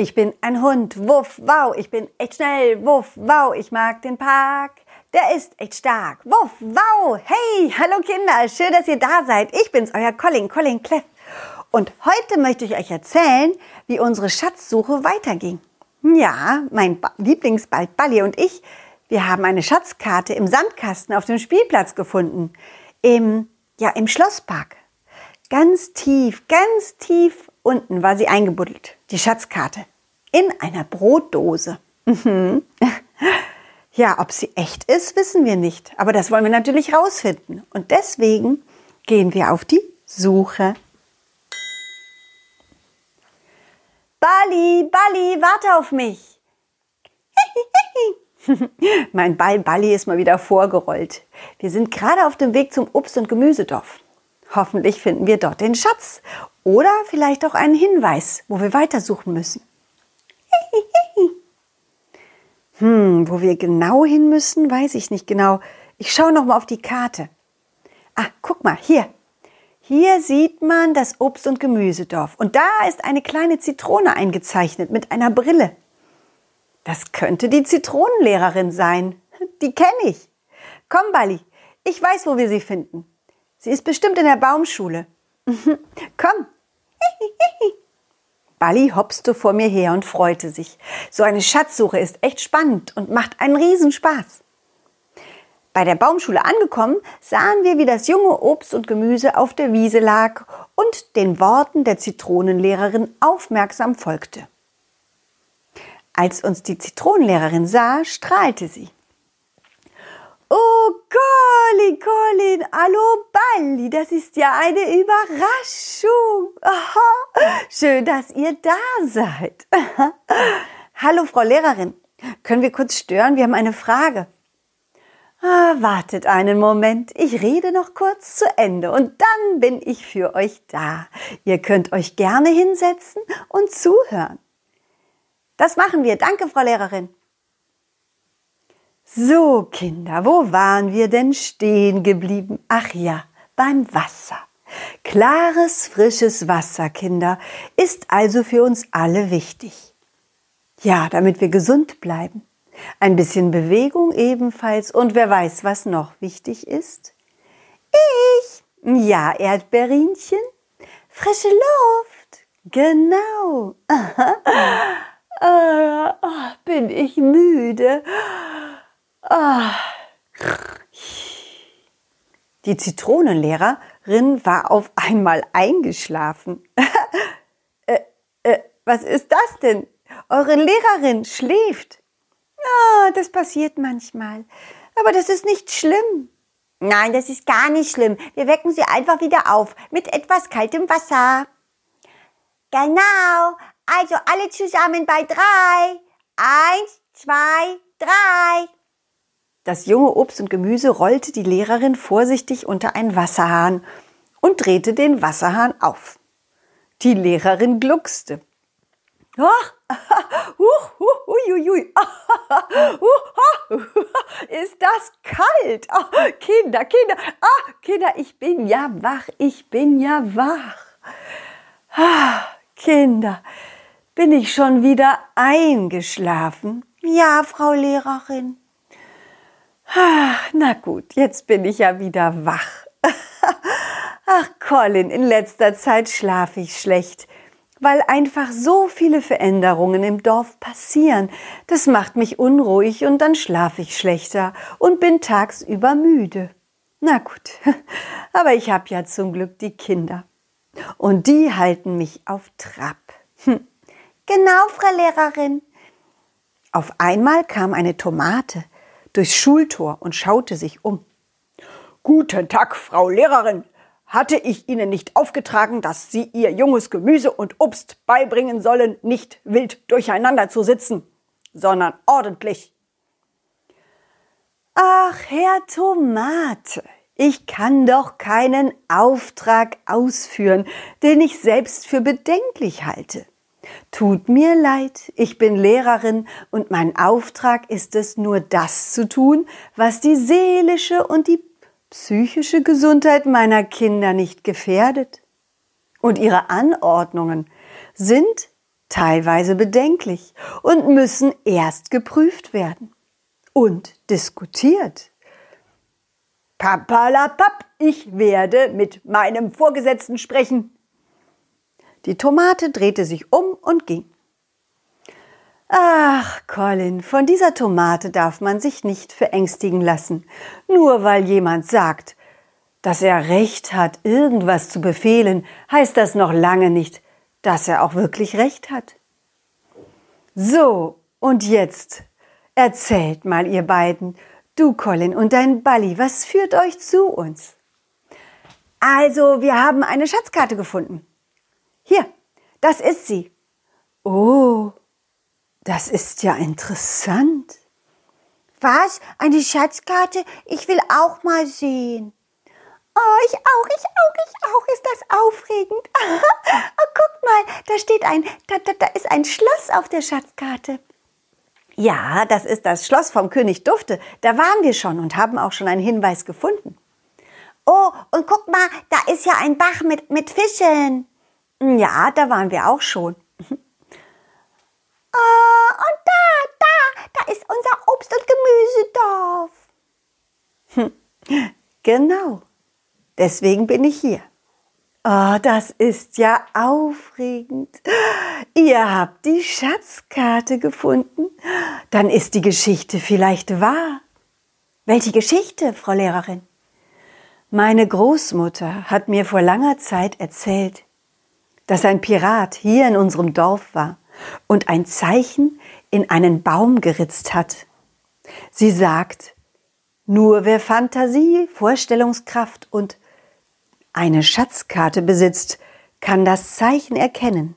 Ich bin ein Hund, wuff, wow, ich bin echt schnell, wuff, wow, ich mag den Park. Der ist echt stark. Wuff, wow, hey, hallo Kinder, schön, dass ihr da seid. Ich bin's, euer Colin, Colin Cleff. Und heute möchte ich euch erzählen, wie unsere Schatzsuche weiterging. Ja, mein ba Lieblingsbald Balli und ich, wir haben eine Schatzkarte im Sandkasten auf dem Spielplatz gefunden. Im, ja, im Schlosspark. Ganz tief, ganz tief unten war sie eingebuddelt, die Schatzkarte. In einer Brotdose. Mhm. Ja, ob sie echt ist, wissen wir nicht. Aber das wollen wir natürlich rausfinden. Und deswegen gehen wir auf die Suche. Bali, Bali, warte auf mich. mein Ball Balli ist mal wieder vorgerollt. Wir sind gerade auf dem Weg zum Obst- und Gemüsedorf. Hoffentlich finden wir dort den Schatz oder vielleicht auch einen Hinweis, wo wir weitersuchen müssen. Hm, wo wir genau hin müssen, weiß ich nicht genau. Ich schaue noch mal auf die Karte. Ah, guck mal, hier. Hier sieht man das Obst- und Gemüsedorf. Und da ist eine kleine Zitrone eingezeichnet mit einer Brille. Das könnte die Zitronenlehrerin sein. Die kenne ich. Komm, Bali, ich weiß, wo wir sie finden. Sie ist bestimmt in der Baumschule. Komm. Bali hopste vor mir her und freute sich. So eine Schatzsuche ist echt spannend und macht einen Riesenspaß. Bei der Baumschule angekommen, sahen wir, wie das junge Obst und Gemüse auf der Wiese lag und den Worten der Zitronenlehrerin aufmerksam folgte. Als uns die Zitronenlehrerin sah, strahlte sie. Oh, Colin, Colin, hallo Balli, das ist ja eine Überraschung. Aha, schön, dass ihr da seid. hallo, Frau Lehrerin, können wir kurz stören? Wir haben eine Frage. Ah, wartet einen Moment, ich rede noch kurz zu Ende und dann bin ich für euch da. Ihr könnt euch gerne hinsetzen und zuhören. Das machen wir. Danke, Frau Lehrerin. So, Kinder, wo waren wir denn stehen geblieben? Ach ja, beim Wasser. Klares, frisches Wasser, Kinder, ist also für uns alle wichtig. Ja, damit wir gesund bleiben. Ein bisschen Bewegung ebenfalls und wer weiß, was noch wichtig ist? Ich. Ja, Erdbeerinchen. Frische Luft. Genau. ah, bin ich müde. Ah. Die Zitronenlehrerin war auf einmal eingeschlafen. äh, äh, was ist das denn? Eure Lehrerin schläft. Ja, das passiert manchmal. Aber das ist nicht schlimm. Nein, das ist gar nicht schlimm. Wir wecken sie einfach wieder auf mit etwas kaltem Wasser. Genau. Also alle zusammen bei drei. Eins, zwei, drei. Das junge Obst und Gemüse rollte die Lehrerin vorsichtig unter einen Wasserhahn und drehte den Wasserhahn auf. Die Lehrerin gluckste. Ach, huch, huch, uiuiui. Ist das kalt? Oh, Kinder, Kinder, ah, Kinder, ich bin ja wach, ich bin ja wach. Ah, Kinder, bin ich schon wieder eingeschlafen? Ja, Frau Lehrerin. Ah, na gut, jetzt bin ich ja wieder wach. Ach, Colin, in letzter Zeit schlafe ich schlecht weil einfach so viele Veränderungen im Dorf passieren. Das macht mich unruhig und dann schlafe ich schlechter und bin tagsüber müde. Na gut, aber ich habe ja zum Glück die Kinder. Und die halten mich auf Trab. Hm. Genau, Frau Lehrerin. Auf einmal kam eine Tomate durchs Schultor und schaute sich um. Guten Tag, Frau Lehrerin, hatte ich Ihnen nicht aufgetragen, dass Sie Ihr junges Gemüse und Obst beibringen sollen, nicht wild durcheinander zu sitzen, sondern ordentlich. Ach, Herr Tomate, ich kann doch keinen Auftrag ausführen, den ich selbst für bedenklich halte. Tut mir leid, ich bin Lehrerin und mein Auftrag ist es nur das zu tun, was die seelische und die psychische Gesundheit meiner Kinder nicht gefährdet. Und ihre Anordnungen sind teilweise bedenklich und müssen erst geprüft werden und diskutiert. Papalapap, ich werde mit meinem Vorgesetzten sprechen. Die Tomate drehte sich um und ging. Ach, Colin, von dieser Tomate darf man sich nicht verängstigen lassen, nur weil jemand sagt, dass er Recht hat, irgendwas zu befehlen, heißt das noch lange nicht, dass er auch wirklich Recht hat. So, und jetzt erzählt mal ihr beiden, du Colin und dein Balli, was führt euch zu uns? Also, wir haben eine Schatzkarte gefunden. Hier, das ist sie. Oh, das ist ja interessant. Was? Eine Schatzkarte? Ich will auch mal sehen. Oh, ich auch, ich auch, ich auch. Ist das aufregend? oh, guck mal, da steht ein, da, da, da ist ein Schloss auf der Schatzkarte. Ja, das ist das Schloss vom König Dufte. Da waren wir schon und haben auch schon einen Hinweis gefunden. Oh, und guck mal, da ist ja ein Bach mit, mit Fischen. Ja, da waren wir auch schon. Oh, und da, da, da ist unser Obst- und Gemüsedorf. Hm, genau. Deswegen bin ich hier. Oh, das ist ja aufregend. Ihr habt die Schatzkarte gefunden. Dann ist die Geschichte vielleicht wahr. Welche Geschichte, Frau Lehrerin? Meine Großmutter hat mir vor langer Zeit erzählt, dass ein Pirat hier in unserem Dorf war und ein Zeichen in einen Baum geritzt hat. Sie sagt, nur wer Fantasie, Vorstellungskraft und eine Schatzkarte besitzt, kann das Zeichen erkennen.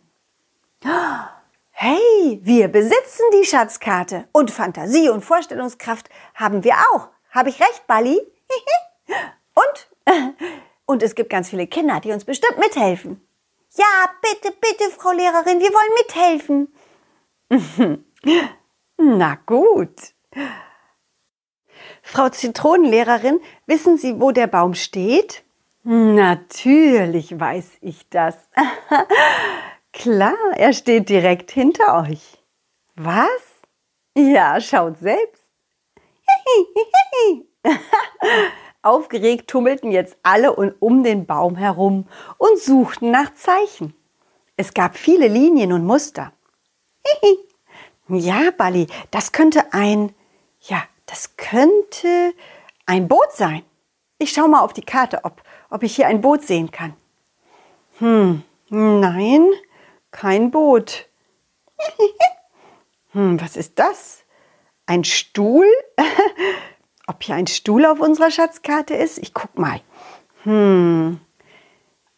Hey, wir besitzen die Schatzkarte und Fantasie und Vorstellungskraft haben wir auch. Habe ich recht, Bali? und? Und es gibt ganz viele Kinder, die uns bestimmt mithelfen. Ja, bitte, bitte, Frau Lehrerin, wir wollen mithelfen. Na gut. Frau Zitronenlehrerin, wissen Sie, wo der Baum steht? Natürlich weiß ich das. Klar, er steht direkt hinter euch. Was? Ja, schaut selbst. Aufgeregt tummelten jetzt alle um den Baum herum und suchten nach Zeichen. Es gab viele Linien und Muster. ja, Bali, das könnte ein, ja, das könnte ein Boot sein. Ich schau mal auf die Karte, ob, ob ich hier ein Boot sehen kann. Hm, nein, kein Boot. hm, was ist das? Ein Stuhl? ob hier ein Stuhl auf unserer Schatzkarte ist? Ich guck mal. Hm.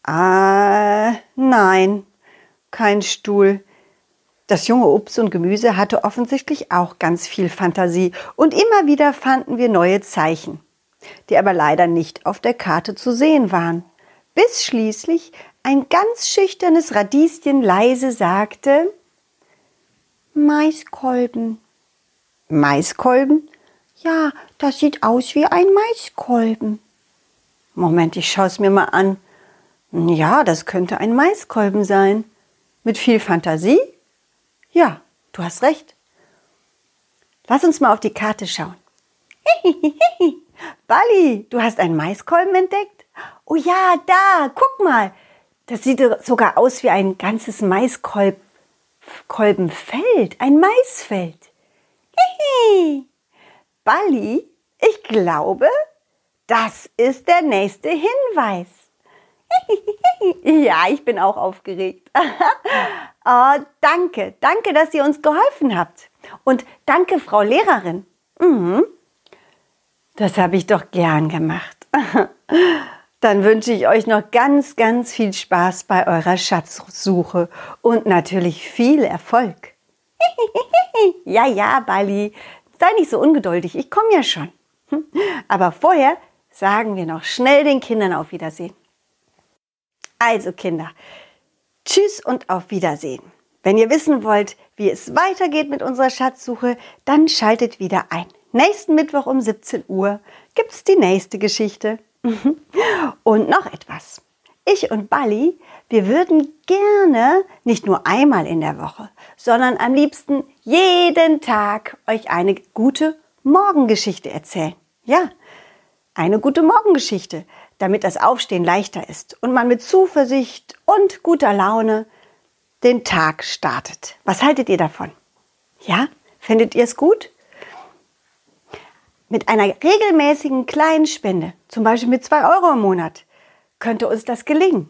Ah, nein, kein Stuhl. Das junge Obst und Gemüse hatte offensichtlich auch ganz viel Fantasie und immer wieder fanden wir neue Zeichen, die aber leider nicht auf der Karte zu sehen waren, bis schließlich ein ganz schüchternes Radieschen leise sagte Maiskolben. Maiskolben? Ja, das sieht aus wie ein Maiskolben. Moment, ich schaue es mir mal an. Ja, das könnte ein Maiskolben sein. Mit viel Fantasie? Ja, du hast recht. Lass uns mal auf die Karte schauen. Bali, du hast einen Maiskolben entdeckt? Oh ja, da, guck mal. Das sieht sogar aus wie ein ganzes Maiskolbenfeld, ein Maisfeld. Bali, ich glaube, das ist der nächste Hinweis. ja, ich bin auch aufgeregt. oh, danke, danke, dass ihr uns geholfen habt. Und danke, Frau Lehrerin. Mhm. Das habe ich doch gern gemacht. Dann wünsche ich euch noch ganz, ganz viel Spaß bei eurer Schatzsuche und natürlich viel Erfolg. ja, ja, Bali, Sei nicht so ungeduldig, ich komme ja schon. Hm? Aber vorher sagen wir noch schnell den Kindern auf Wiedersehen. Also Kinder, tschüss und auf Wiedersehen. Wenn ihr wissen wollt, wie es weitergeht mit unserer Schatzsuche, dann schaltet wieder ein. Nächsten Mittwoch um 17 Uhr gibt es die nächste Geschichte. Und noch etwas. Ich und Bali, wir würden gerne nicht nur einmal in der Woche, sondern am liebsten jeden Tag euch eine gute Morgengeschichte erzählen. Ja, eine gute Morgengeschichte, damit das Aufstehen leichter ist und man mit Zuversicht und guter Laune den Tag startet. Was haltet ihr davon? Ja, findet ihr es gut? Mit einer regelmäßigen kleinen Spende, zum Beispiel mit zwei Euro im Monat, könnte uns das gelingen.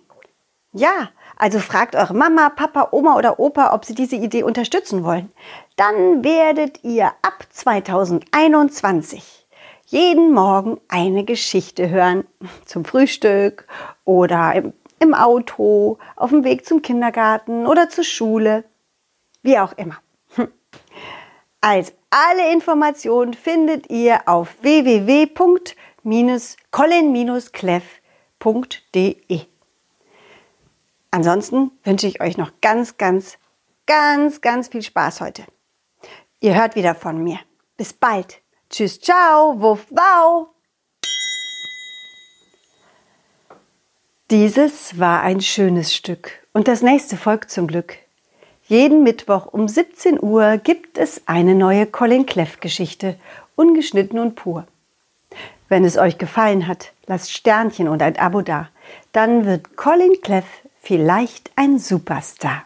Ja, also fragt eure Mama, Papa, Oma oder Opa, ob sie diese Idee unterstützen wollen. Dann werdet ihr ab 2021 jeden Morgen eine Geschichte hören zum Frühstück oder im, im Auto, auf dem Weg zum Kindergarten oder zur Schule, wie auch immer. Also alle Informationen findet ihr auf www.colin-cleff.de. Ansonsten wünsche ich euch noch ganz, ganz, ganz, ganz viel Spaß heute. Ihr hört wieder von mir. Bis bald. Tschüss, ciao, wuff, wow. Dieses war ein schönes Stück und das nächste folgt zum Glück. Jeden Mittwoch um 17 Uhr gibt es eine neue Colin Cleff Geschichte, ungeschnitten und pur. Wenn es euch gefallen hat, lasst Sternchen und ein Abo da. Dann wird Colin Cleff vielleicht ein Superstar.